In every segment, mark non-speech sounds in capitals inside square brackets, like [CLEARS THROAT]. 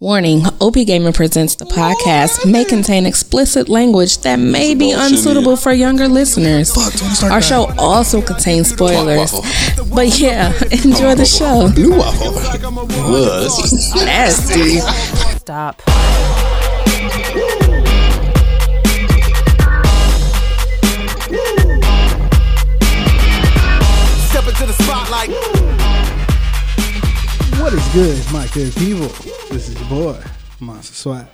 Warning OP Gaming Presents the podcast may contain explicit language that may be unsuitable for younger listeners. Our show also contains spoilers. But yeah, [LAUGHS] enjoy the show. Blue waffle was Nasty. Stop. Step into the spotlight. What is good, my good people? This is your boy, Monster Swag.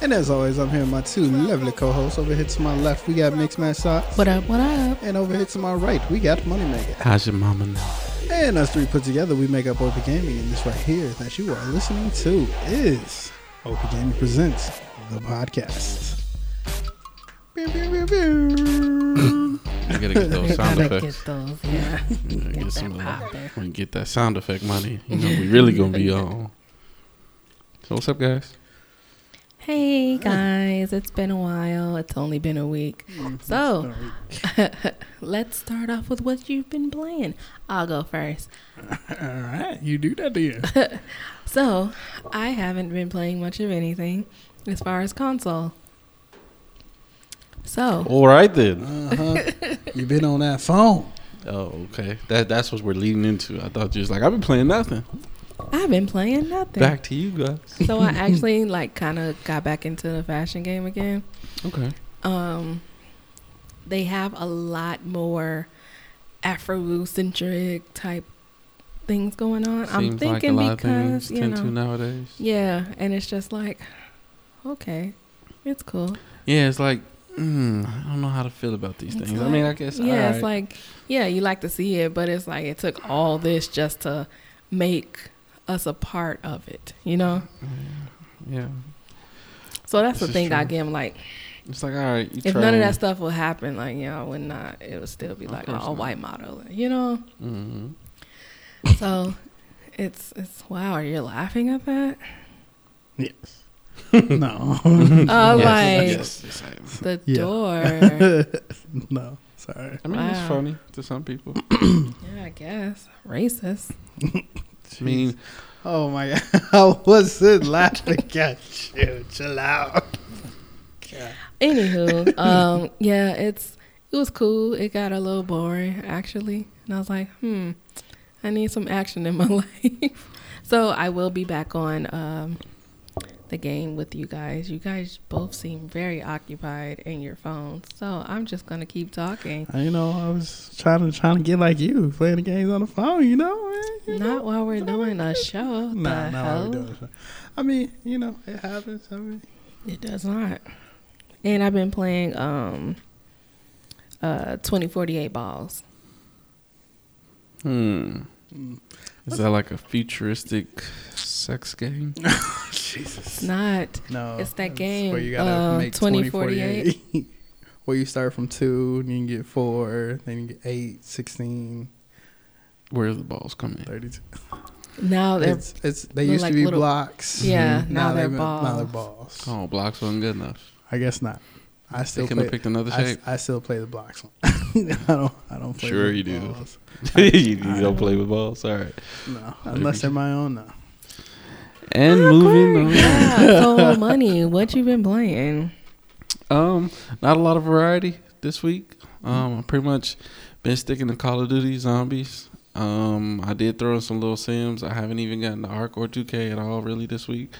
And as always, I'm here with my two lovely co-hosts. Over here to my left, we got Mix Match Socks. What up, what up? And over here to my right, we got Moneymaker. How's your mama now? And us three put together, we make up OP Gaming. And this right here that you are listening to is OP Gaming Presents, the podcast. Pew, pew, pew, pew. I gotta get those [LAUGHS] sound Gotta effects. get those, yeah. Gotta Get Get some that of that. When you get that sound effect money, you know we really gonna be [LAUGHS] on. So what's up, guys? Hey guys, it's been a while. It's only been a week. So, [LAUGHS] let's start off with what you've been playing. I'll go first. [LAUGHS] All right, you do that, do you? [LAUGHS] So, I haven't been playing much of anything as far as console. So, All right then. Uh-huh. you been on that phone. Oh, okay. That that's what we're leading into. I thought you was like I've been playing nothing. I've been playing nothing. Back to you guys. So I [LAUGHS] actually like kind of got back into the fashion game again. Okay. Um, they have a lot more Afrocentric type things going on. I'm Seems like a thinking lot because you tend to know, nowadays. yeah, and it's just like, okay, it's cool. Yeah, it's like mm, I don't know how to feel about these It's things. I mean, I guess yeah, it's like yeah, you like to see it, but it's like it took all this just to make us a part of it, you know. yeah. So that's This the thing I true. get. I'm like, It's like all right. You if none of that stuff will happen, like you know, would not it would still be Of like all not. white model, you know. Mm-hmm. So it's it's wow. You're laughing at that? Yes. [LAUGHS] no. [LAUGHS] Oh, Yes, like yes, yes, I am. the Yeah. door. [LAUGHS] no, sorry. I mean, it's funny to some people. [CLEARS THROAT] yeah, I guess racist. I mean, Oh my [LAUGHS] god, I wasn't laughing at you. Chill out. [LAUGHS] Anywho, um, yeah, it's it was cool. It got a little boring actually, and I was like, hmm, I need some action in my [LAUGHS] life. so I will be back on um, the game with you guys. You guys both seem very occupied in your phones, so I'm just gonna keep talking. You know, I was trying to trying to get like you, playing the games on the phone. You know. You Not while we're doing a show. Nah, the nah, hell? we doing it. I mean, you know, it happens. I mean, It does not. And I've been playing um uh 2048 balls. hmm. Is that like a futuristic sex game? [LAUGHS] Jesus. It's not. No, It's that it's game, where you gotta uh, make 2048. 2048. [LAUGHS] where you start from two, and you can get four, then you get eight, 16, Where the balls coming? 32. Now they're It's, it's they they're used like to be little- blocks. Yeah, Mhm. now they're they- Now they're balls. balls. Oh, blocks wasn't good enough. I guess not. I They still couldn't have play. picked another I, shape. I still play the blocks [LAUGHS] one. I don't. I don't play. Sure with you do. balls. [LAUGHS] you, you don't play with balls. All right. No, unless they're my own. No. And moving on. yeah. So [LAUGHS] money, what you been playing? Um, not a lot of variety this week. Um, I pretty much been sticking to Call of Duty Zombies. Um, I did throw in some little Sims. I haven't even gotten to Ark or 2K at all really this week.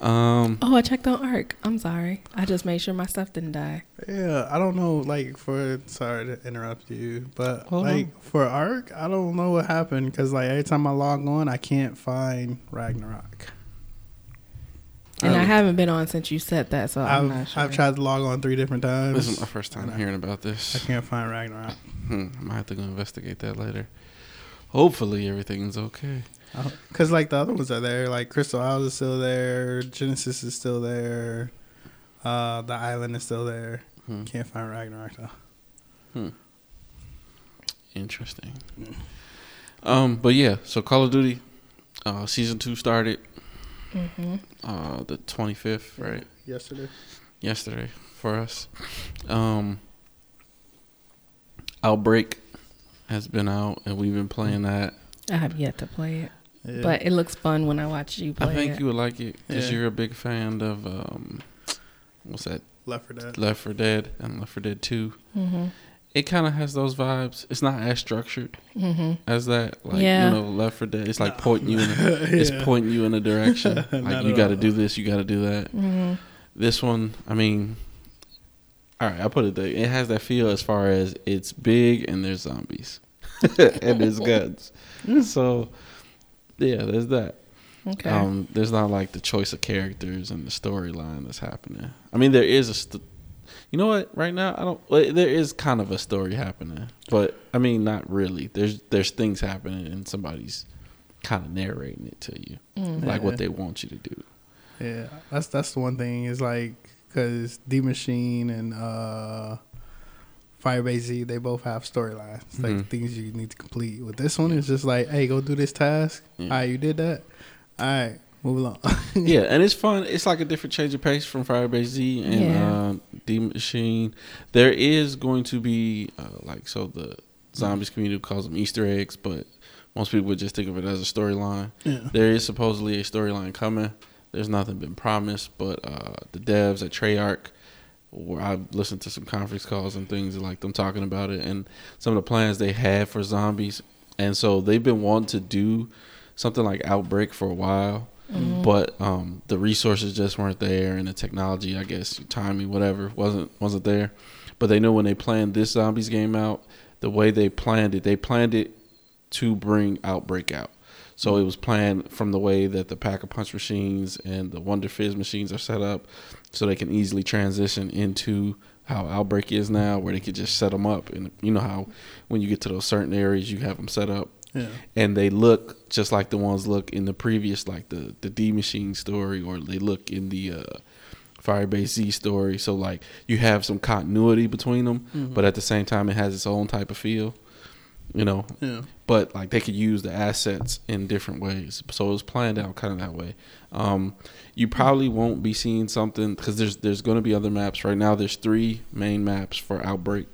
Um, Oh, I checked on Ark. I'm sorry. I just made sure my stuff didn't die. Yeah, I don't know. Like for sorry to interrupt you, but Hold like for Ark, I don't know what happened because like every time I log on, I can't find Ragnarok. And I Um, haven't been on since you said that, so I'm I've not sure. I've tried to log on three different times. this is my first time hearing about this. I can't find Ragnarok. Hmm, I might have to go investigate that later. Hopefully everything's okay. [LAUGHS] Because like the other ones are there, like Crystal Isles is still there, Genesis is still there, uh, the island is still there. Hmm. Can't find Ragnarok though. Hmm. Interesting. Um, but yeah, so Call of Duty, uh, season two started hmm uh the twenty fifth, right? Yesterday. Yesterday for us. Um, Outbreak has been out, and we've been playing that. I have yet to play it. Yeah. but it looks fun when I watch you play. I think it. you would like it because Yeah. you're a big fan of um, what's that? Left for Dead. Left for Dead and Left for Dead Two. Mm-hmm. It kind of has those vibes. It's not as structured Mm-hmm. as that. Like Yeah. you know, Left for Dead. It's like pointing you in. A, [LAUGHS] It's pointing you in a direction. [LAUGHS] Like you got to do this. You got to do that. Mm-hmm. This one, I mean, all right, I put it there. It has that feel as far as it's big and there's zombies [LAUGHS] and there's guns. So, yeah, there's that. Okay. Um, there's not like the choice of characters and the storyline that's happening. I mean, there is a, st- you know what? Right now, I don't. Well, there is kind of a story happening, but I mean, not really. There's there's things happening and somebody's kind of narrating it to you, Mm. like Yeah. what they want you to do. Yeah, that's that's the one thing is like because Die Maschine and uh, Firebase Z they both have storylines, like Mhm. things you need to complete. With this one, it's just like, hey, go do this task. Yeah. All right, you did that. All right, move along. [LAUGHS] yeah, and it's fun. It's like a different change of pace from Firebase Z and Yeah. uh, Die Maschine. There is going to be uh, like so the zombies community calls them Easter eggs, but most people would just think of it as a storyline. yeah. There is supposedly a storyline coming. There's nothing been promised, but uh, the devs at Treyarch, where I've listened to some conference calls and things like them talking about it and some of the plans they had for zombies, and so they've been wanting to do something like Outbreak for a while, but um, the resources just weren't there, and the technology, I guess, timing, whatever, wasn't wasn't there. But they know when they planned this zombies game out, the way they planned it, they planned it to bring Outbreak out. So it was planned from the way that the Pack a Punch machines and the Wonder Fizz machines are set up, so they can easily transition into how Outbreak is now, where they could just set them up. And you know how when you get to those certain areas, you have them set up, Yeah. and they look just like the ones look in the previous, like the the Die Maschine story, or they look in the uh, Firebase Z story. So like you have some continuity between them, Mm-hmm. but at the same time, it has its own type of feel. You know, Yeah. but like they could use the assets in different ways. So it was planned out kind of that way. Um, you probably won't be seeing something because there's there's going to be other maps. Right now, there's three main maps for Outbreak.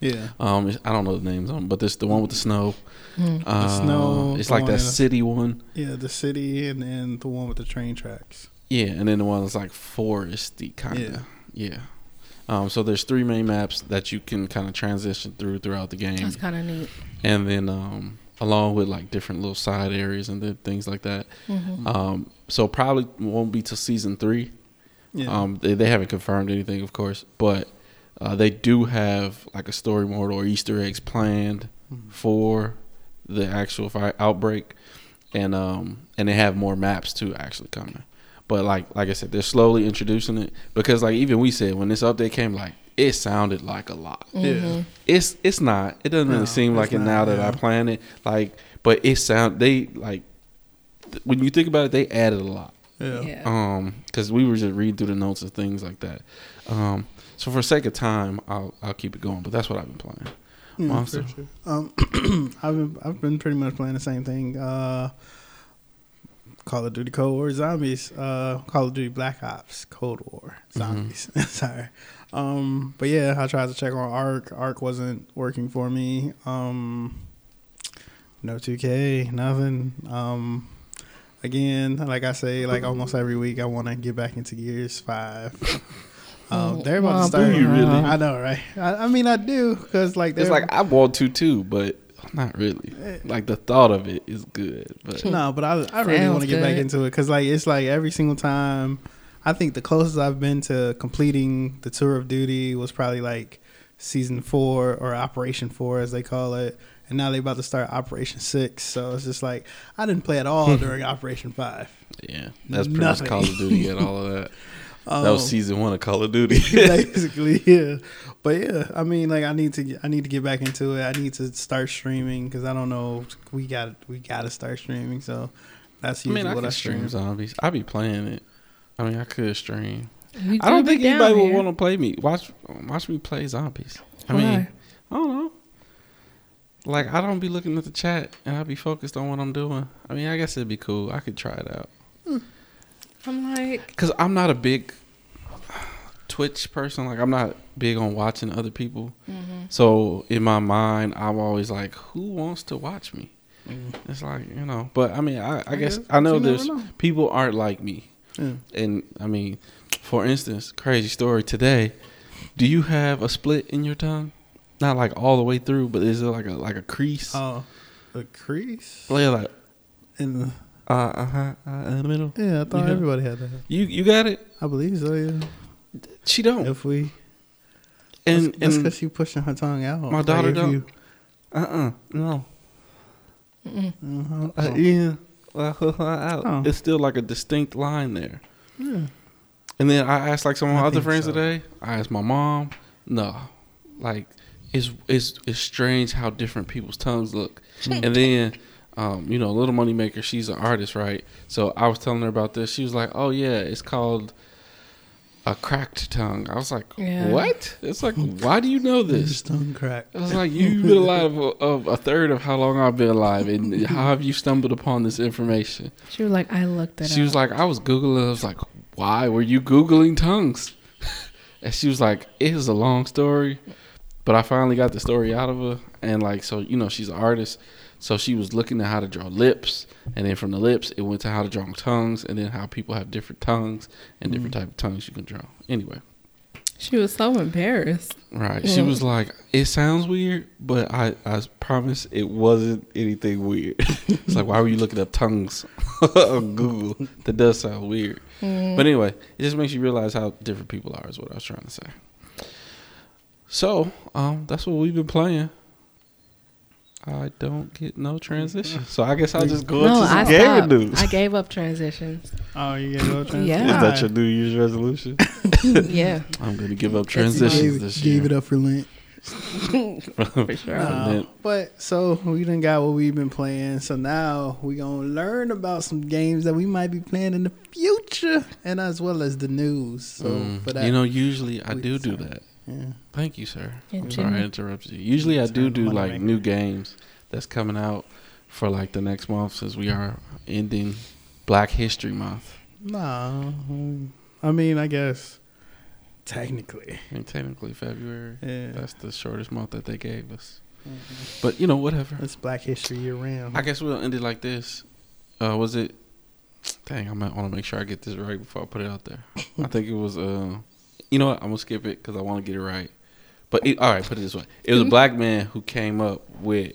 Yeah. Um, I don't know the names of them, but there's the one with the snow. Mm. Uh, snow, It's the like that in the- city one. Yeah. The city and then the one with the train tracks. Yeah, and then the one that's like foresty kind of. Yeah. Um, so there's three main maps that you can kind of transition through throughout the game. That's kind of neat. and then um, along with like different little side areas and then things like that. Mm-hmm. Um, so probably won't be till season three. Yeah. Um, they, they haven't confirmed anything, of course, but uh, they do have like a story mode or Easter eggs planned Mhm. for the actual fire outbreak, and um, and they have more maps too actually coming. But like like I said, they're slowly introducing it because like even we said when this update came, like it sounded like a lot yeah. it's it's not. It doesn't really seem like it not, now that yeah. I plan it. Like, but it sound they like th- when you think about it, they added a lot. Yeah. Yeah. Um, because we were just reading through the notes and things like that. Um, so for sake of time, I'll I'll keep it going. But that's what I've been playing. Yeah, Monster. sure. Um, [CLEARS THROAT] I've been I've been pretty much playing the same thing. Uh, Call of Duty Cold War Zombies. Uh, Call of Duty Black Ops Cold War Zombies. [LAUGHS] Sorry. Um, but yeah, I tried to check on Ark. Ark wasn't working for me. Um, no 2K, nothing. Um, again, like I say, like almost every week, I want to get back into Gears Five. [LAUGHS] Um, they're about wow, to start. do you really? I know, right? I, I mean, I do because like It's they're- like I want to too, but [LAUGHS] not really. Like the thought of it is good, but No, but I, I really want to get back into it because like it's like every single time. I think the closest I've been to completing the tour of duty was probably like season four or Operation Four as they call it, and now they're about to start Operation Six. So it's just like I didn't play at all [LAUGHS] during Operation Five. yeah, that's pretty Nothing. much Call of Duty and all of that. [LAUGHS] Um, that was season one of Call of Duty. [LAUGHS] [LAUGHS] basically yeah but yeah i mean like i need to i need to get back into it i need to start streaming because i don't know we got we got to start streaming so that's I usually mean, I what i stream stream zombies. I be playing it. I mean, I could stream. You I don't think be down anybody would want to play me. Watch, watch me play zombies. I Why? mean, I don't know. Like I don't be looking at the chat, and I be focused on what I'm doing. I mean, I guess it'd be cool. I could try it out. I'm like, Cause I'm not a big Twitch person. Like I'm not big on watching other people. mm-hmm. So in my mind, I'm always like, who wants to watch me? It's like you know, but I mean, I, I, I guess guess I know there's know. people aren't like me, Yeah. and I mean, for instance, crazy story today. Do you have a split in your tongue? Not like all the way through, but is it like a like a crease? Oh, a crease like like in the uh, uh, uh, in the middle. yeah. I thought Yeah. everybody had that. You you got it. I believe so. Yeah. She don't. If we and that's, that's and because she pushing her tongue out. My daughter if don't. you- uh uh no. uh-huh. Uh, yeah. Well, [LAUGHS] out. Oh. It's still like a distinct line there. Yeah. And then I asked like some of my I other friends so. today. I asked my mom. No, like it's it's it's strange how different people's tongues look. and then, um, you know, a Little Money Maker. She's an artist, right? So I was telling her about this. She was like, "Oh yeah, it's called a cracked tongue." I was like, Yeah. "What?" It's like, why do you know His this? tongue crack. I was like, "You've been alive of a third of how long I've been alive, and how have you stumbled upon this information?" She was like, I looked it She up. was like, I was googling. I was like, why were you googling tongues? [LAUGHS] and she was like, it is a long story, but I finally got the story out of her. And like, so you know, she's an artist, so she was looking at how to draw lips, and then from the lips, it went to how to draw tongues, and then how people have different tongues and different type of tongues you can draw. Anyway, she was so embarrassed. right? She was like, it sounds weird, but I I promise it wasn't anything weird. [LAUGHS] it's like, why were you looking up tongues [LAUGHS] on Google? That does sound weird. But anyway, it just makes you realize how different people are. Is what I was trying to say. So, um, that's what we've been playing. I don't get no transition, so I guess I'll just go No, into some I gaming news. I gave up transitions. Oh, you get no transition. Yeah. Is that your New Year's resolution? [LAUGHS] yeah, I'm going to give up transitions Gave, this gave it up for Lent. [LAUGHS] for sure. Uh, but so we done got what we've been playing. So now we gonna learn about some games that we might be playing in the future, and as well as the news. So Mm, for that, you know, usually I we do do decide. that. Yeah. Thank you, sir. Yeah, I'm sorry I interrupted you. Usually I do do like maker. new games that's coming out for like the next month since we are ending Black History Month. Nah, um, I mean, I guess technically, And technically February. yeah, That's the shortest month that they gave us. Mhm. But you know, whatever. it's Black History year round. I guess we'll end it like this. Uh was it dang, I might want to make sure I get this right before I put it out there. I think it was uh you know what, I'm gonna skip it because I want to get it right. But it, all right, put it this way: it was a black man who came up with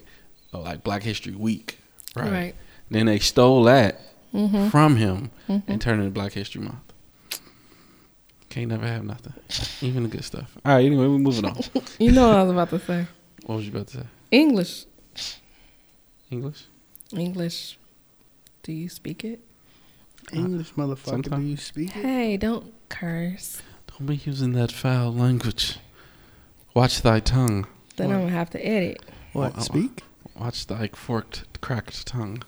uh, like Black History Week, right? Right. Then they stole that Mm-hmm. from him Mm-hmm. and turned it into Black History Month. Can't never have nothing, even the good stuff. All right, anyway, we're moving on. [LAUGHS] You know what I was about to say. What was you about to say? English. English? English. Do you speak it? English motherfucker, Sometime. do you speak it? Hey, don't curse. Don't be using that foul language. Watch thy tongue. Then What? I'm gonna have to edit. What oh, speak? Watch thy forked, cracked tongue.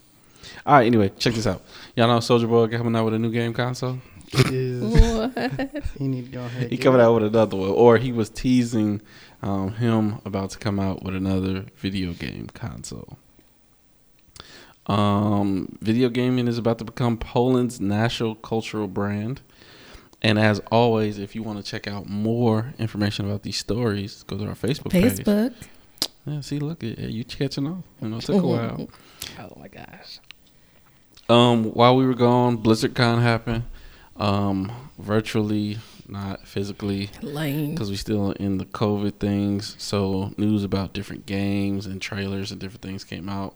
All right, anyway, check this out. Y'all know Soulja Boy coming out with a new game console? Is [LAUGHS] What? [LAUGHS] he need to go ahead? He coming it. out with another one, or he was teasing um, him about to come out with another video game console. Um, video gaming is about to become Poland's national cultural brand. And as always, if you want to check out more information about these stories, go to our Facebook, page. Facebook. Yeah, see, look, at you catching on. You know, it took a [LAUGHS] while. Oh my gosh. Um, while we were gone, BlizzardCon happened. Um, virtually, not physically. Lame. because we still in the COVID things. So news about different games and trailers and different things came out.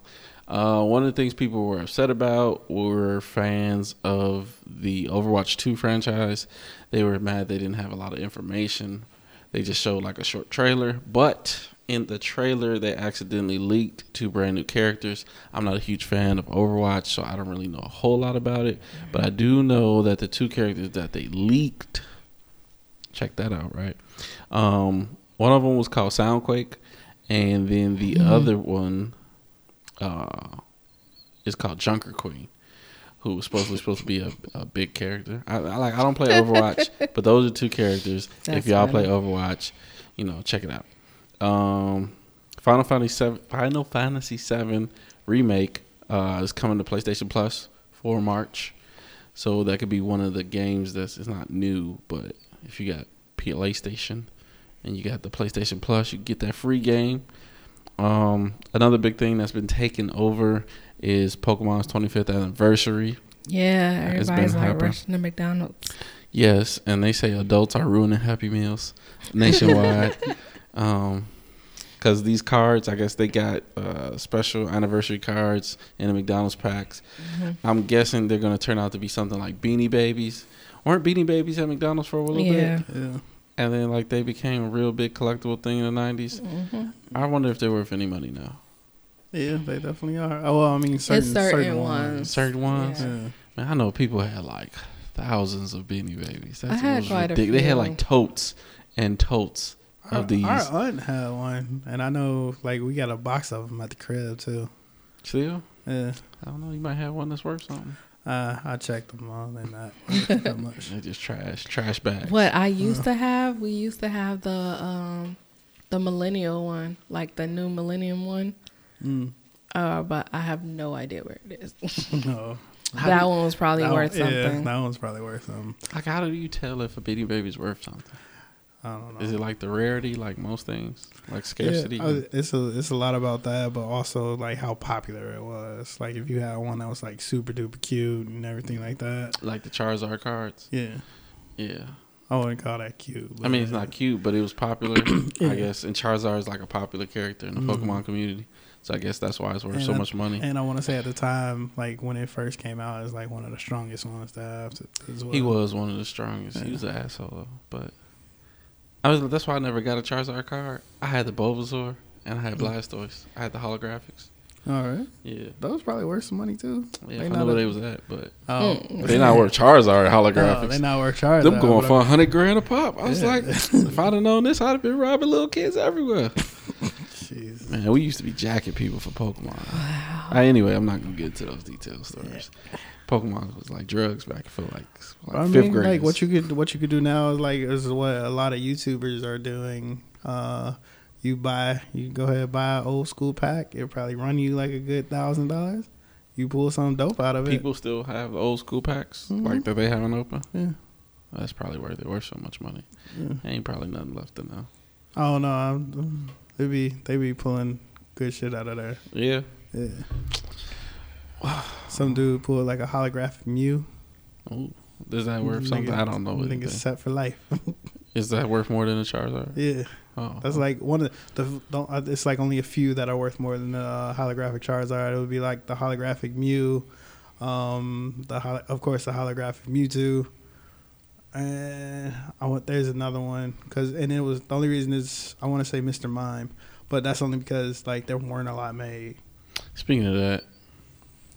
Uh, one of the things people were upset about were fans of the Overwatch 2 franchise. They were mad they didn't have a lot of information. They just showed like a short trailer, but in the trailer they accidentally leaked two brand new characters. I'm not a huge fan of Overwatch, so I don't really know a whole lot about it, but I do know that the two characters that they leaked check that out, right? Um, one of them was called Soundquake, and then the other one uh, is called Junker Queen, who was supposedly supposed to be a, a big character. I, I like I don't play Overwatch, [LAUGHS] but those are two characters. if y'all funny. play Overwatch, you know, check it out. Um, Final Fantasy seven, Final Fantasy seven remake uh, is coming to PlayStation Plus for March. So that could be one of the games that's it's not new, but if you got PlayStation and you got the PlayStation Plus, you get that free game. Um, another big thing that's been taken over is Pokemon's 25th anniversary. Yeah, everybody's like happening. rushing to McDonald's. Yes, and they say adults are ruining Happy Meals nationwide. [LAUGHS] um, because these cards, I guess they got uh, special anniversary cards in the McDonald's packs. Mm-hmm. I'm guessing they're gonna turn out to be something like Beanie Babies. Weren't Beanie Babies at McDonald's for a little Yeah. bit? Yeah. And then like they became a real big collectible thing in the '90s. hmm I wonder if they're worth any money now. Yeah, they definitely are. Oh, well, I mean, certain, certain certain, ones. ones. Certain ones. Yeah. Yeah. Man, I know people had like thousands of Beanie Babies. That's I had was quite a ridic- They had like totes and totes Our, of these. our aunt had one, and I know, like, we got a box of them at the crib too. Still, Yeah, I don't know. You might have one that's worth something. Uh, I checked them all. They're not [LAUGHS] that much. They're just trash, trash bags. What I used to have, we used to have the um the millennial one, like the new millennium one. Mm. Uh, but I have no idea where it is. [LAUGHS] [LAUGHS] No, that one was probably worth one- Yeah, something. that one's probably worth something. Like, how do you tell if a Beanie Baby's worth something? I don't know. Is it like the rarity, like most things, like scarcity? Yeah, uh, it's a it's a lot about that, but also like how popular it was. Like if you had one that was like super duper cute and everything like that. like the Charizard cards? Yeah, Yeah. I wouldn't call that cute. I mean, it's not cute, but it was popular, [COUGHS] Yeah. I guess. And Charizard is like a popular character in the Mhm. Pokemon community, so I guess that's why it's worth And so I- much money. And I want to say at the time, like when it first came out, it was like one of the strongest ones to have to, as well. He was one of the strongest. He was an asshole, though. But I was. That's why I never got a Charizard card. I had the Bulbasaur and I had Mm. Blastoise. I had the holographics. All right, Yeah, those probably worth some money too. yeah. They I not know where they was at, but Oh, Mm. [LAUGHS] they not worth Charizard Oh, holographics. they not worth Charizard. Them going for I- a hundred grand a pop. I was Yeah. like, [LAUGHS] if I'd have known this, I'd have been robbing little kids everywhere. [LAUGHS] Jeez. Man, we used to be jacking people for Pokemon. Uh, anyway, I'm not gonna get into those details stories. Pokemon was like drugs back for like, like I fifth mean, grade. like what you could what you could do now is like is what a lot of YouTubers are doing. Uh, you buy, you go ahead and buy an old school pack. It'll probably run you like a good thousand dollars. You pull some dope out of it. people still have old school packs Mhm. like that they haven't opened. Yeah. That's probably worth it. Worth so much money. Yeah. Ain't probably nothing left to know. I don't know. I'm, they be they be pulling good shit out of there. Yeah. Yeah. Some dude pulled like a holographic Mew. Ooh. Is that worth Nigga- something? I don't know. Nigga anything. set for life. [LAUGHS] Is that worth more than a Charizard? yeah. Oh, That's like one of the. Don't, uh, it's like only a few that are worth more than the holographic Charizard. It would be like the holographic Mew, um, the of course the holographic Mewtwo, and I want there's another one because and it was the only reason is I want to say Mr. Mime, but that's only because like there weren't a lot made. Speaking of that,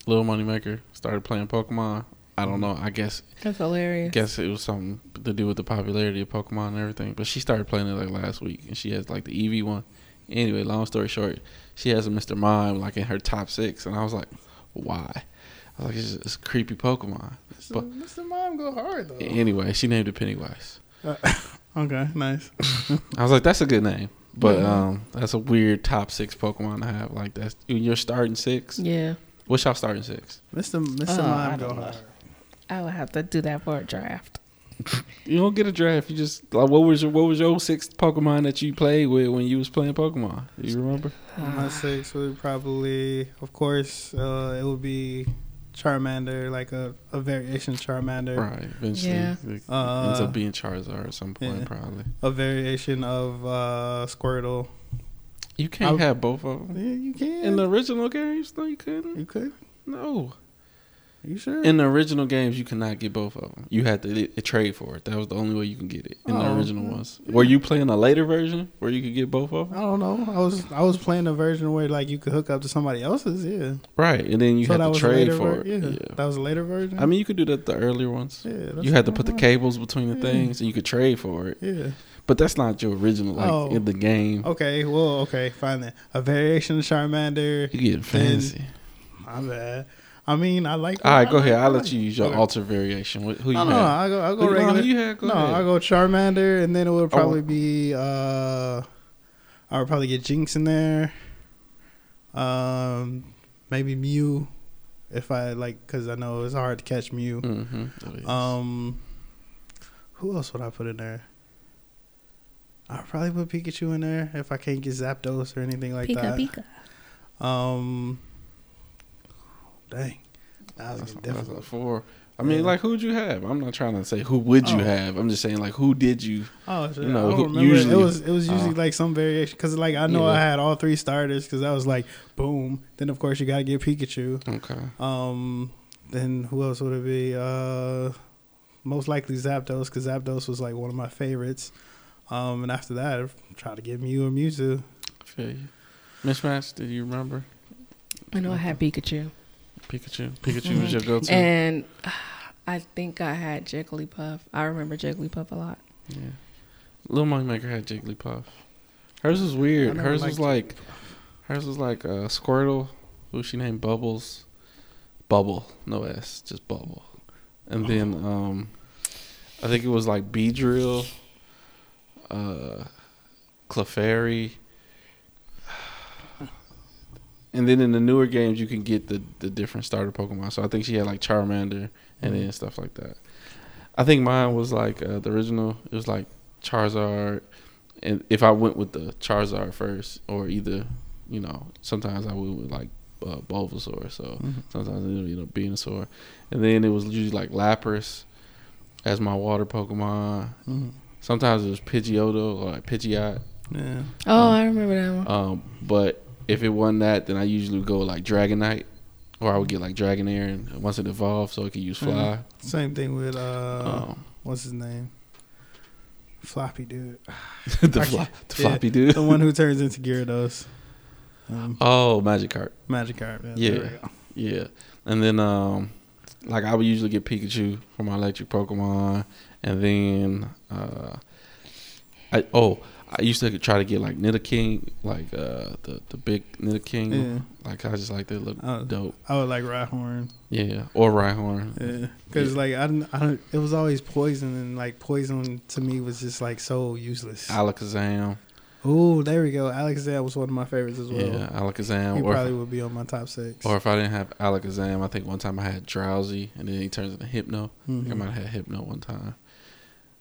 Little Moneymaker started playing Pokemon. I don't mm-hmm. know. I guess That's hilarious. guess it was something to do with the popularity of Pokemon and everything. But she started playing it like last week, and she has like the Eevee one. Anyway, long story short, she has a Mr. Mime like in her top six, and I was like, why? I was like, it's, it's a creepy Pokemon. Mr. But- Mr. Mime go hard though. Anyway, she named it Pennywise. [LAUGHS] Okay, nice. [LAUGHS] I was like, that's a good name. But Yeah. um, that's a weird top six Pokemon to have. Like that's you're starting six. Yeah, What's y'all starting six? Mr. Mr. Uh, I Mime go don't know. hard. I would have to do that for a draft. [LAUGHS] You don't get a draft. You just like what was your what was your six Pokemon that you played with when you was playing Pokemon? Do you remember? My six would probably, of course, uh, it would be Charmander, like a, a variation Charmander, Right. Eventually, Yeah. it Uh, ends up being Charizard at some point, yeah. probably. a variation of uh, Squirtle. You can't I- have both of them Yeah, you can. in the original games. No, you couldn't. you could. No. You sure? In the original games, you cannot get both of them. You had to trade for it. That was the only way you can get it in the Oh. original ones. Were you playing a later version where you could get both of them? I don't know. I was I was playing a version where like you could hook up to somebody else's. Yeah. Right, and then you so had to trade for ver- it. Yeah, Yeah. that was a later version. I mean, you could do that the earlier ones. yeah, You had to put the cables between the Yeah. things, and you could trade for it. Yeah. But that's not your original, like Oh. in the game. Okay. Well. Okay. Fine then. A variation of Charmander. You getting fancy. My bad. I mean, I like. All right, I go like- ahead. I I'll like- let you use your Okay. alter variation. Who you No, no. I go. I go Who- no, regular. you had, go no, ahead. I go Charmander, and then it would Oh. probably be. uh I would probably get Jynx in there. Um, maybe Mew, if I like, because I know it's hard to catch Mew. Mm-hmm. Um, who else would I put in there? I'll probably put Pikachu in there if I can't get Zapdos or anything like Pika that. Pika. Um, dang, that was That's, that's difficult. like four. I mean, Yeah. like, who'd you have? I'm not trying to say who would you Oh. have. I'm just saying, like, who did you? Oh, shit. You know, I don't who- remember. usually- it was it was usually uh, like some variation because like I know Yeah. I had all three starters because I was like boom. Then of course you got to get Pikachu. Okay. Um, then who else would it be? Uh, most likely Zapdos because Zapdos was like one of my favorites. Um, and after that, I try to get Mew or Mewtwo. Feel you. Mismatch, did you remember? I know I had Pikachu. Pikachu. Pikachu was your go to. Mm-hmm. And uh, I think I had Jigglypuff. I remember Jigglypuff a lot. Yeah. Little Money Maker had Jigglypuff. Hers was weird. Hers was like hers was like uh, Squirtle, who she named Bubbles. Bubble, no S, just Bubble. And then um I think it was like Beedrill, uh Clefairy. And then in the newer games you can get the, the different starter Pokemon. So I think she had like Charmander and then stuff like that. I think mine was like uh, the original. It was like Charizard, and if I went with the Charizard first, or either, you know, sometimes I would with like uh, Bulbasaur. So sometimes it would you know Venusaur, and then it was usually like Lapras as my water Pokemon. Mhm. Sometimes it was Pidgeotto or like Pidgeot. Yeah. Oh, I remember that one. Um, but if it wasn't that, then I usually would go like Dragonite, or I would get like Dragonair, and once it evolved, so it could use Fly. Same thing with uh, Um, what's his name? Floppy dude, [LAUGHS] the, I flo- can't- the yeah, floppy dude. the one who turns into Gyarados. Um, [LAUGHS] Oh, Magikarp. Magikarp. Yeah. Yeah. there we go. Yeah. And then um like I would usually get Pikachu for my electric Pokemon and then uh I oh, I used to try to get like Nidoking, like uh the the big Nidoking. Yeah. Like I just like they look Oh. dope. I would like Rhyhorn. Yeah. Or Rhyhorn. Yeah, because like I don't, I don't, it was always poison, and like poison to me was just like so useless. Alakazam. Oh, there we go. Alexander was one of my favorites as well. Yeah, Alakazam. he probably would be on my top six. or if I didn't have Alakazam, I think one time I had Drowzee and then he turns into Hypno. I think I Mhm. might have had Hypno one time.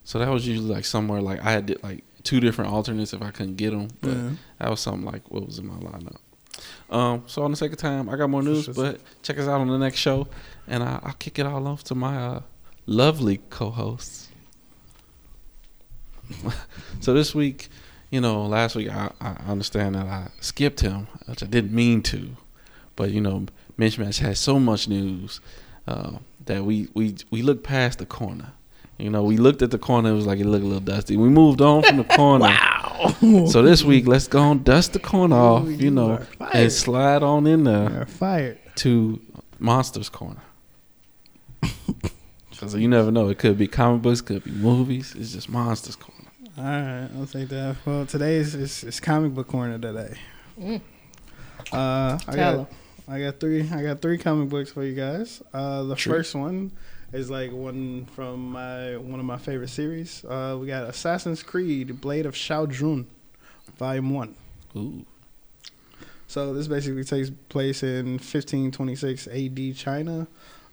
So that was usually like somewhere like I had like two different alternates if I couldn't get them, but Yeah. that was something like what was in my lineup. Um, so on the second time, I got more news, but check us out on the next show, and I, I'll kick it all off to my uh, lovely co-hosts. [LAUGHS] so this week, you know, last week I, I understand that I skipped him, which I didn't mean to, but you know, Mitch Match has so much news uh, that we we we looked past the corner. You know, we looked at the corner. It was like it looked a little dusty. We moved on from the corner. [LAUGHS] wow. So this week, let's go and dust the corner off. Ooh, You you know, and slide on in there fired. to Monsters Corner. [LAUGHS] Because you never know. It could be comic books, could be movies. It's just Monsters Corner. All right, I'll take that. Well, today is it's, it's comic book corner today. Mm. Uh, I Tell got I got three I got three comic books for you guys. Uh, the True. first one is like one from my one of my favorite series. Uh, we got Assassin's Creed: Blade of Shao Jun, Volume One. Ooh. So this basically takes place in 1526 AD China.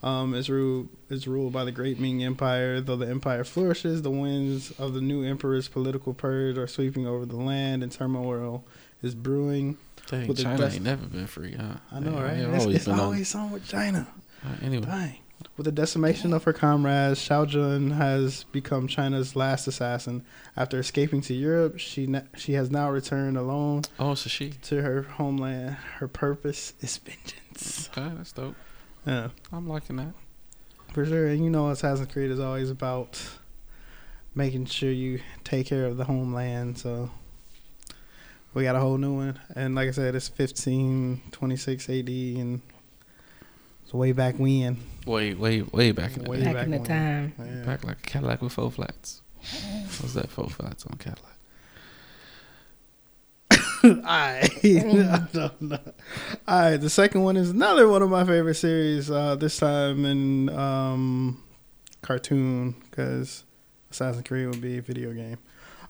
Um, it's ruled it's ruled by the Great Ming Empire. Though the empire flourishes, the winds of the new emperor's political purge are sweeping over the land, and turmoil is brewing. Dang, China best- ain't never been free, huh? I know, right? It's, always [LAUGHS] it's been on- something with China. Anyway, Dang. With the decimation of her comrades, Shao Jun has become China's last assassin. After escaping to Europe, she she has now returned alone oh, so she. to her homeland. Her purpose is vengeance. Okay, that's dope. Yeah. I'm liking that. For sure, and you know, Assassin's Creed is always about making sure you take care of the homeland. So we got a whole new one, and like I said, it's fifteen twenty six AD, and it's way back when. Way, way, way back in the Way day. Back, back in the when. time. Yeah. Back like a Cadillac with four flats. What's that four flats on Cadillac? [COUGHS] I, [LAUGHS] I don't know. All right, the second one is another one of my favorite series. Uh, this time in um, cartoon because Assassin's Creed would be a video game.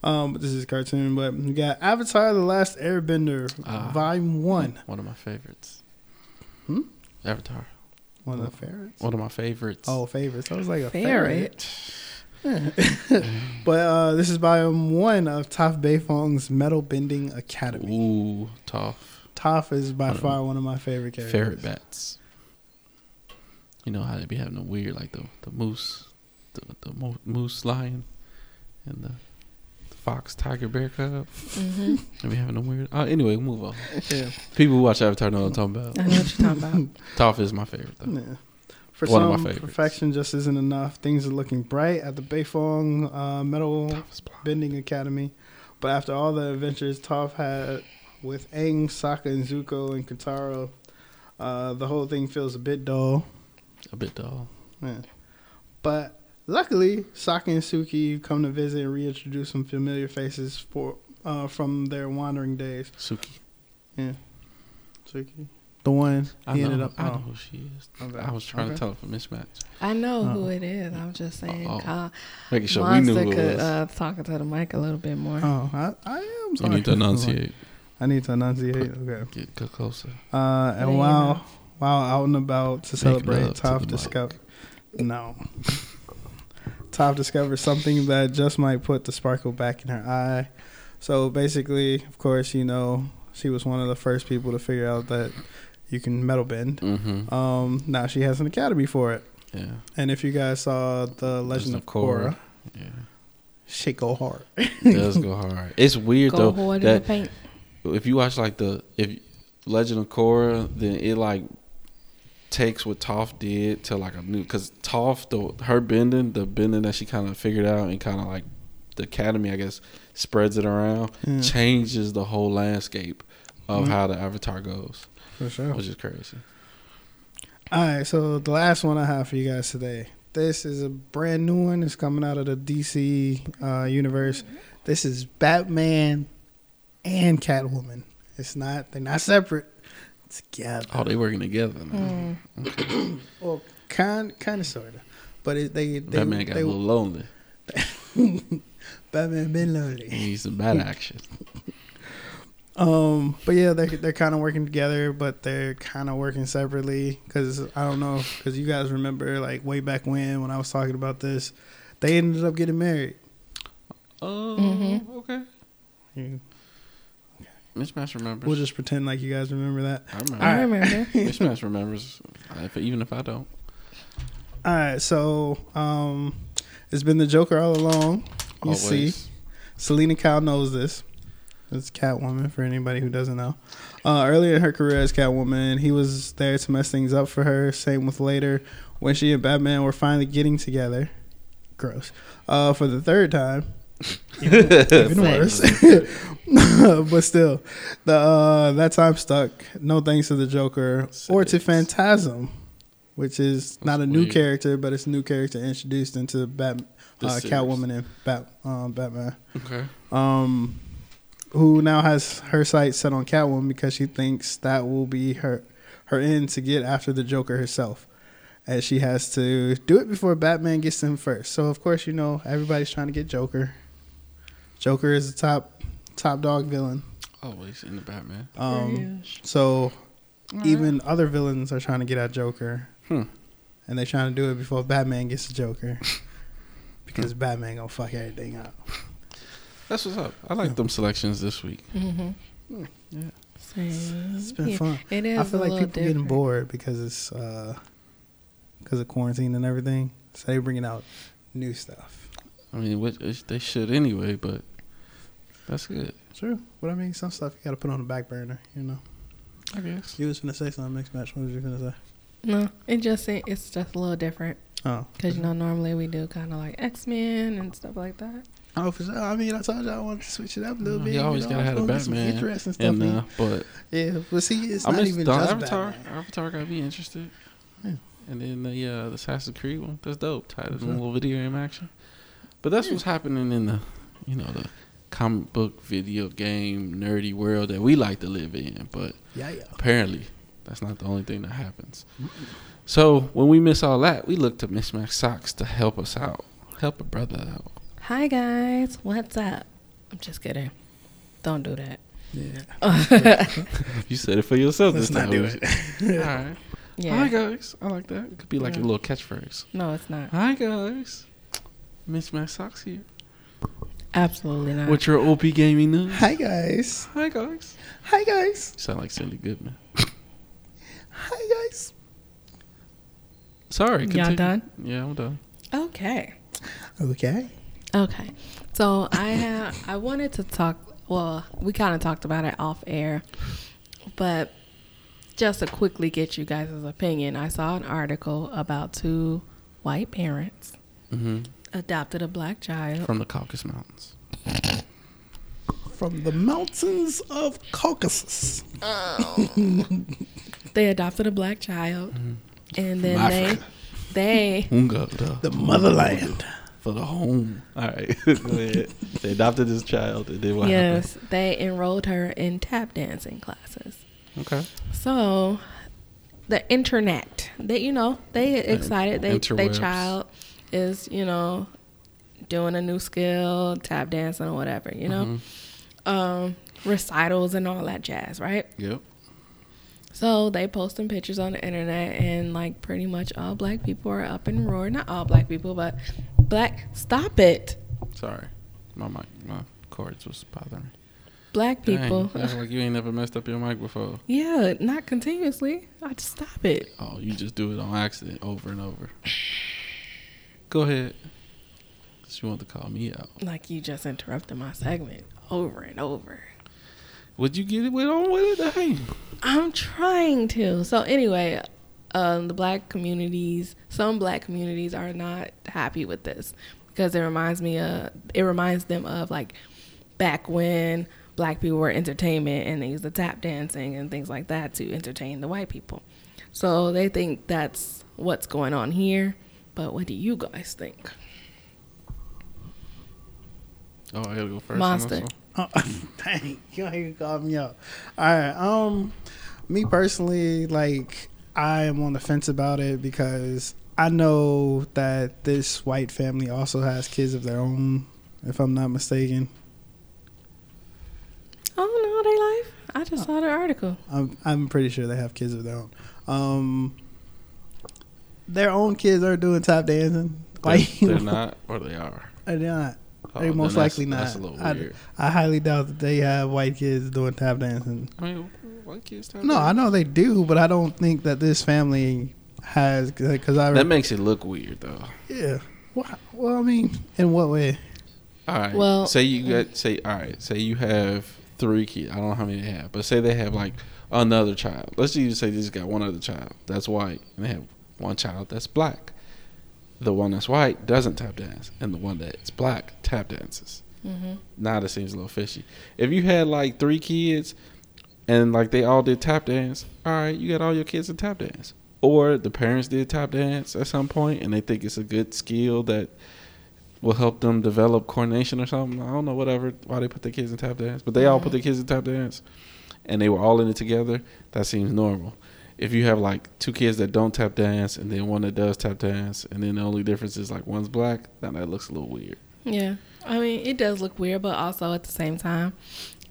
Um, but this is cartoon. But we got Avatar: The Last Airbender, Ah. Volume One. One of my favorites. Hmm? Avatar. One of the favorites. One of my favorites. Oh, favorites. I was like a Favorite. favorite. [LAUGHS] but uh, this is volume one of Toph Beifong's Metal Bending Academy. Ooh, tough. Toph is by One of far one of my favorite characters. Ferret bats. You know how they be having the weird, like the the moose, the the mo- moose lion, and the, the fox tiger bear cub. hmm They be having the weird. Uh, anyway, move on. [LAUGHS] Yeah. People who watch Avatar know what I'm talking about. I about. know what you're talking about. [LAUGHS] Toph is my favorite though. Yeah. For One of my some, favorites. perfection just isn't enough. Things are looking bright at the Beifong uh, Metal Toph is blind. Bending Academy. But after all the adventures Toph had with Aang, Sokka, and Zuko and Katara, uh, the whole thing feels a bit dull. A bit dull. Yeah. But luckily, Sokka and Suki come to visit and reintroduce some familiar faces for uh, from their wandering days. Suki. Yeah. Suki, the one I he know. ended up. I know oh. who she is. Okay. I was trying Okay. to tell her for mismatch, I know Uh-oh. who it is. I'm just saying. Uh-oh. Uh, making sure we knew who it was. uh, talk into the mic a little bit more. Oh, I, I am you sorry. need to enunciate. I need to enunciate. Okay. Get, get closer. Uh, and you while while out and about to Make celebrate, love to Toph the discover no. Toph discovers something that just might put the sparkle back in her eye. So basically, of course, you know she was one of the first people to figure out that you can metal bend. Mm-hmm. Um, now she has an academy for it. yeah. And if you guys saw the Legend of Korra, Yeah. shit go hard. It does go hard. It's weird Go though hard in the that paint. if you watch like the if Legend of Korra, then it like takes what Toph did to like a new because Toph the her bending the bending that she kind of figured out and kind of like the academy I guess spreads it around Yeah, changes the whole landscape of Mhm. how the Avatar goes, for sure. which is crazy. All right, so the last one I have for you guys today. This is a brand new one. It's coming out of the DC uh, universe. This is Batman and Catwoman. It's not. They're not separate. Together. Oh, they working together. Now. Mm. [CLEARS THROAT] Well, kind, kind of, sort of. But it, they, they, That man got they, a little lonely. [LAUGHS] Batman been He lonely. needs some bad action. [LAUGHS] Um, but yeah, they're they're kind of working together, but they're kind of working separately. Because I don't know, because you guys remember like way back when when I was talking about this, they ended up getting married. Oh, Mhm. okay. You- Mismatch remembers. We'll just pretend like you guys remember that. I remember. I remember. [LAUGHS] Mismatch remembers, if, even if I don't. All right, so um, it's been the Joker all along. You see, Always. Selina Kyle knows this. It's Catwoman for anybody who doesn't know. Uh, earlier in her career as Catwoman, he was there to mess things up for her. Same with later when she and Batman were finally getting together. Gross. Uh, for the third time. Even, even worse. [LAUGHS] but still, the uh, that time stuck. No thanks to the Joker or to Phantasm, which is not a new weird. character, but it's a new character introduced into Bat, uh. Catwoman and Bat, um, Batman. Okay. Um, who now has her sights set on Catwoman because she thinks that will be her her end to get after the Joker herself, and she has to do it before Batman gets him first. So of course, you know everybody's trying to get Joker. Joker is the top top dog villain. Always in the Batman. Um, so even other villains are trying to get at Joker, Hmm. and they're trying to do it before Batman gets to Joker, [LAUGHS] because Batman gonna fuck everything up. That's what's up. I like them selections this week. Mm-hmm. Yeah. Same. It's been Yeah, fun. It is. I feel a like little people getting bored because it's because of quarantine and everything. So they bringing out new stuff. I mean, which, which they should anyway, but that's good. True, but I mean, some stuff you got to put on the back burner. You know, I guess. you was gonna say something next match. What was you gonna say? No, it just it's just a little different Oh, because you know normally we do kind of like X Men and stuff like that. oh, for sure. I mean, I told you I wanted to switch it up a little Mm, bit. you always know, gotta have a gonna some Batman interesting stuff. And uh, but yeah, but see, it's I not miss even the just Avatar. Batman. Avatar got me interested. Yeah. And then the uh, the Assassin's Creed one. That's dope. Tied in a little video game action. But that's Yeah. what's happening in the, you know, the comic book video game nerdy world that we like to live in. But Yeah, yeah. apparently, that's not the only thing that happens. So when we miss all that, we look to Mismatch Socks to help us out, help a brother out. Hi guys, what's up? I'm just kidding. Don't do that. Yeah. [LAUGHS] You said it for yourself Let's this not time. do it. All right. [LAUGHS] Yeah. Hi guys. I like that. It could be like Yeah. a little catchphrase. No, it's not. Hi guys. Mismatch socks here. Absolutely not. What's your OP gaming news? Hi guys. Hi guys. Hi guys. You sound like Cindy Goodman. Hi guys. Sorry. Y'all done? Yeah, I'm done. Okay. Okay. Okay. So I have I wanted to talk well, we kind of talked about it off air, but just to quickly get you guys' opinion, I saw an article about two white parents hmm adopted a black child. From the Caucasus Mountains. From the mountains of Caucasus. Oh. [LAUGHS] They adopted a black child, mm-hmm. and then From they Africa. they Hunga, The motherland. for the home. All right. [LAUGHS] They adopted this child and then what yes they enrolled her in tap dancing classes. Okay. So the internet, they you know they excited they they child is you know doing a new skill, tap dancing or whatever, you know, Mm-hmm. um, recitals and all that jazz, right? Yep. So they posting pictures on the internet, and like pretty much all black people are up and roar. Not all black people, but black. Stop it, Sorry. My mic, my cords was bothering me. black people. Dang, like you ain't never messed up your mic before. Yeah, not continuously. I just stop it. Oh, you just do it on accident over and over. [LAUGHS] Go ahead. She wanted to call me out. Like you just interrupted my segment over and over. Would you get it with on with it? I'm trying to. So anyway, um, the black communities, some black communities are not happy with this because it reminds me of it reminds them of like back when black people were entertainment and they used the tap dancing and things like that to entertain the white people. So they think that's what's going on here. But what do you guys think? Oh, I gotta go first. on Monster. this? Oh, [LAUGHS] dang, you ain't even call me out. All right. Um, me personally, like, I am on the fence about it because I know that this white family also has kids of their own, if I'm not mistaken. Oh no, they life. I just saw the article. I'm I'm pretty sure they have kids of their own. Um, their own kids are doing tap dancing. Like They're, they're not, or they are. They're not. Oh, they then most likely not. That's a little I, weird. I highly doubt that they have white kids doing tap dancing. I mean, white kids. tap No, I know they do, but I don't think that this family has because I That makes it look weird, though. yeah. Well, well, I mean, in what way? All right. Well- say you got say all right. Say you have three kids. I don't know how many they have, but say they have like another child. Let's just say they just got one other child that's white, and they have one child that's black. The one that's white doesn't tap dance, and the one that's black tap dances. Mm-hmm. Now that seems a little fishy. If you had like three kids, and like they all did tap dance, all right, you got all your kids to tap dance. Or the parents did tap dance at some point, and they think it's a good skill that will help them develop coordination or something. I don't know, whatever, why they put their kids in tap dance. But they all put their kids in tap dance and they were all in it together. That seems normal. If you have like two kids that don't tap dance and then one that does tap dance and then the only difference is like one's black, then that looks a little weird. Yeah. I mean, it does look weird, but also at the same time,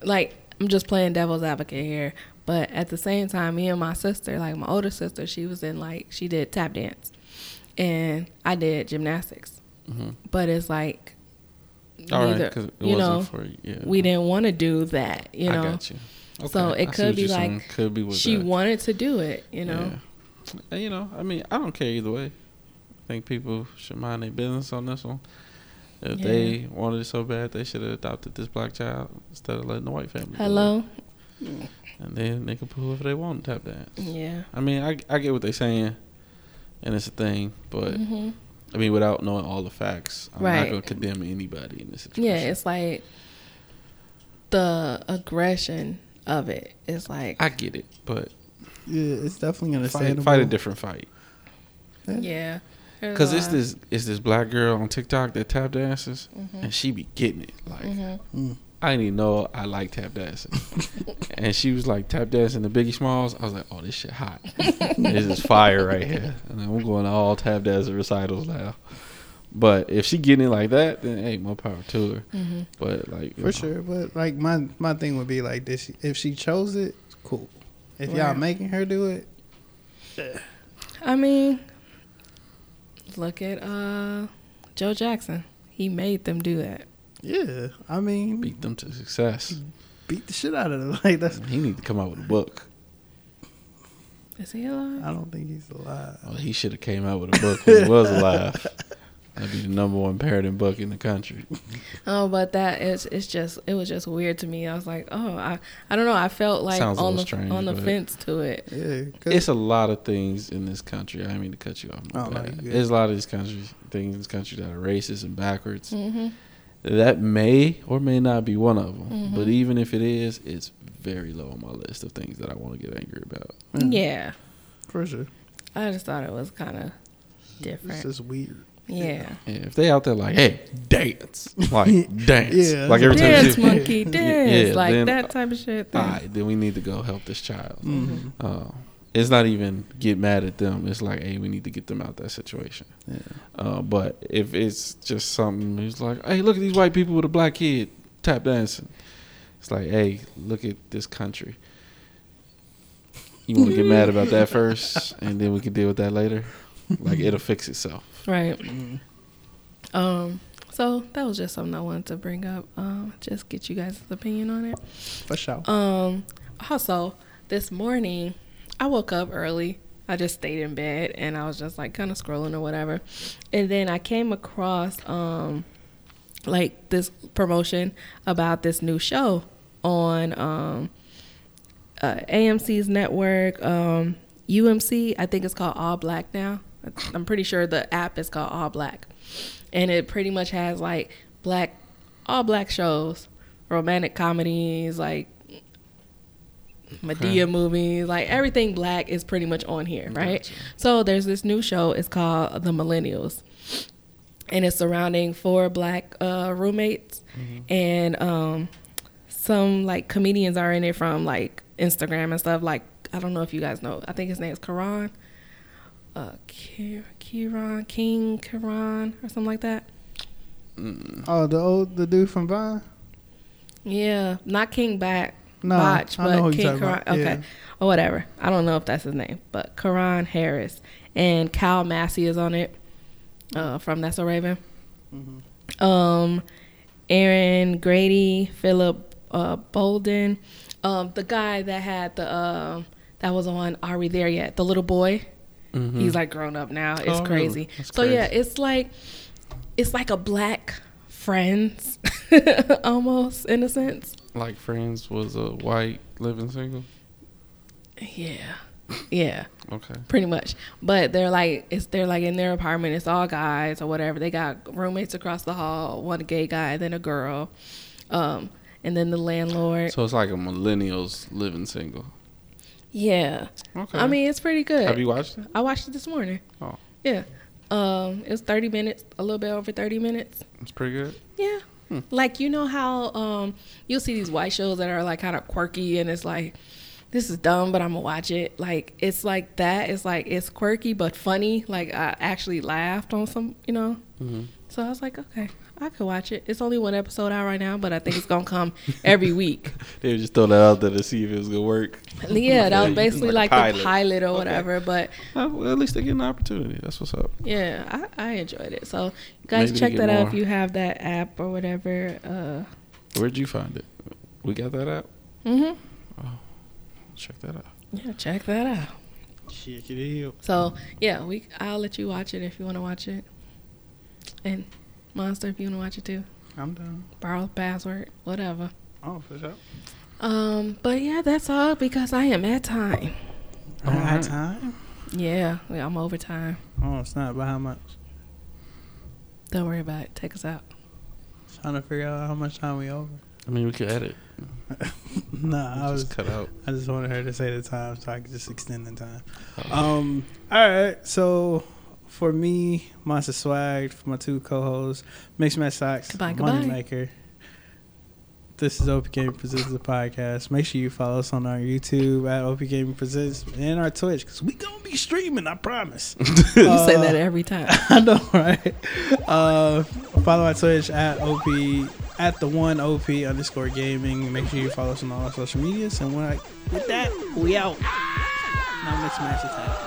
like, I'm just playing devil's advocate here. But at the same time, me and my sister, like my older sister, she was in like, she did tap dance. And I did gymnastics. hmm But it's like, All right, neither- because it you wasn't know, for yeah. we didn't want to do that, you know? I you. So it could be like could be she that. wanted to do it, you know? Yeah. And, you know, I mean, I don't care either way. I think people should mind their business on this one. If Yeah. they wanted it so bad, they should have adopted this black child instead of letting the white family. Hello? And then they can put whoever they want to tap dance. Yeah. I mean, I, I get what they're saying, and it's a thing, but hmm I mean, without knowing all the facts, I'm Right. not going to condemn anybody in this situation. Yeah, it's like the aggression of it. it is like, I get it, but Yeah, it's definitely fight, understandable. fight a different fight. yeah. Because a it's this it's this black girl on TikTok that tap dances, Mhm. and she be getting it. Like Mhm. Mm. I didn't even know I like tap dancing, [LAUGHS] and she was like tap dancing the Biggie Smalls. I was like, oh, this shit hot. [LAUGHS] this is fire right here. And I'm going to all tap dancing recitals now. But if she getting it like that, then hey, more power to her. Mhm. But like For know, sure, but like my my thing would be like this: if she chose it, cool. If y'all making her do it, I mean, look at uh, Joe Jackson. He made them do that. Yeah, I mean, beat, Beat them to success. Beat the shit out of them. [LAUGHS] Like that's. He need to come out with a book. Is he alive? I don't think he's alive. Well, he should have came out with a book when he was alive. [LAUGHS] That'd be the number one parenting book in the country. [LAUGHS] Oh, but that is it's just it was just weird to me. I was like, oh, I I don't know. I felt like Sounds on the strange, on the fence to it. Yeah, 'cause- It's a lot of things in this country. I mean to cut you off. my Oh, no, bad. you good. There's a lot of these countries, things in this country that are racist and backwards. hmm That may or may not be one of them. Mhm. But even if it is, it's very low on my list of things that I want to get angry about. Mm. Yeah, for sure. I just thought it was kind of different. It's different. just weird. Yeah, Yeah, if they out there like, hey, dance, [LAUGHS] like dance, Yeah. like every time you dance see, monkey, [LAUGHS] dance, yeah, like then- that type of shit. all Then. right, then we need to go help this child. Mhm. Uh, it's not even get mad at them. It's like, hey, we need to get them out that situation. Yeah. Uh, but if it's just something, it's like, hey, look at these white people with a black kid tap dancing. It's like, hey, look at this country. You want to get mad about that [LAUGHS] first, and then we can deal with that later. Like it'll fix itself. Right. Mm. Um. So that was just something I wanted to bring up. Um. Just get you guys' opinion on it. For sure. Um. Also, this morning, I woke up early. I just stayed in bed and I was just like kind of scrolling or whatever, and then I came across um, like this promotion about this new show on um, uh, AMC's network, um, UMC. I think it's called ALLBLK now. I'm pretty sure the app is called ALLBLK, and it pretty much has like black, all black shows, romantic comedies, like Madea movies, like everything black is pretty much on here, right? Gotcha. So there's this new show. It's called The Millennials, and it's surrounding four black uh, roommates, and um, some like comedians are in it from like Instagram and stuff. Like I don't know if you guys know. I think his name is Karan, uh, Ki- Kiran King Karan or something like that. Oh, the old the dude from Vine. Yeah, not King Bach. No, Botch, I know but who you're King talking Karan. about. Okay, Yeah. or whatever. I don't know if that's his name, but Karan Harris and Cal Massey is on it uh, from That's a Raven. Mm-hmm. Um, Aaron Grady, Philip uh, Bolden, um, the guy that had the uh, that was on Are We There Yet? The little boy. Mhm. He's like grown up now. It's Oh, crazy. So yeah, it's like it's like a black Friends, [LAUGHS] almost in a sense. like Friends was a white living single. Yeah, yeah, Okay. pretty much. But they're like it's they're like in their apartment. It's all guys or whatever. They got roommates across the hall. One gay guy, then a girl, um, and then the landlord. So it's like a millennials living single. Yeah, Okay. I mean it's pretty good. have you watched it? I watched it this morning. Oh, Yeah, um, it was thirty minutes, a little bit over thirty minutes. it's pretty good. Yeah. Hmm. Like you know how um you'll see these white shows that are like kind of quirky and it's like this is dumb but I'm gonna watch it. Like it's like that. It's like it's quirky but funny. Like I actually laughed on some, you know. hmm So I was like, okay, I could watch it. It's only one episode out right now, but I think it's gonna come every week. [LAUGHS] They would just throw that out there to see if it was gonna work. yeah, that was basically like like, a the pilot. pilot or Okay. whatever. But Uh, well, at least they get an opportunity. That's what's up. yeah, I, I enjoyed it. So guys, Maybe check get that out if you have that app or whatever. Uh, Where'd you find it? We got that out. mhm. Check that out. Yeah, check that out. Check it out. So yeah, we I'll let you watch it if you want to watch it, and Monster if you want to watch it too. I'm done. Borrow the password, whatever. Oh, for sure. Um, but yeah, that's all because I am at time. All right. Alright. time. Yeah, yeah, I'm over time. Oh, it's not. But how much? Don't worry about it. Take us out. Trying to figure out how much time we over. I mean, we could edit. [LAUGHS] nah, I was. cut out. I just wanted her to say the time so I could just extend the time. Oh. Um. All right. So for me, Monster Swag, for my two co-hosts, Mixed Match Socks, Goodbye, goodbye. Moneymaker. This is OP Gaming Presents the podcast. Make sure you follow us on our YouTube at OP Gaming Presents and our Twitch because we gonna be streaming. I promise. [LAUGHS] You say Uh, that every time. [LAUGHS] I know, right? Uh, follow our Twitch at OP at the one OP underscore gaming. Make sure you follow us on all our social medias. And when I, with that, we out. Now mix match attack.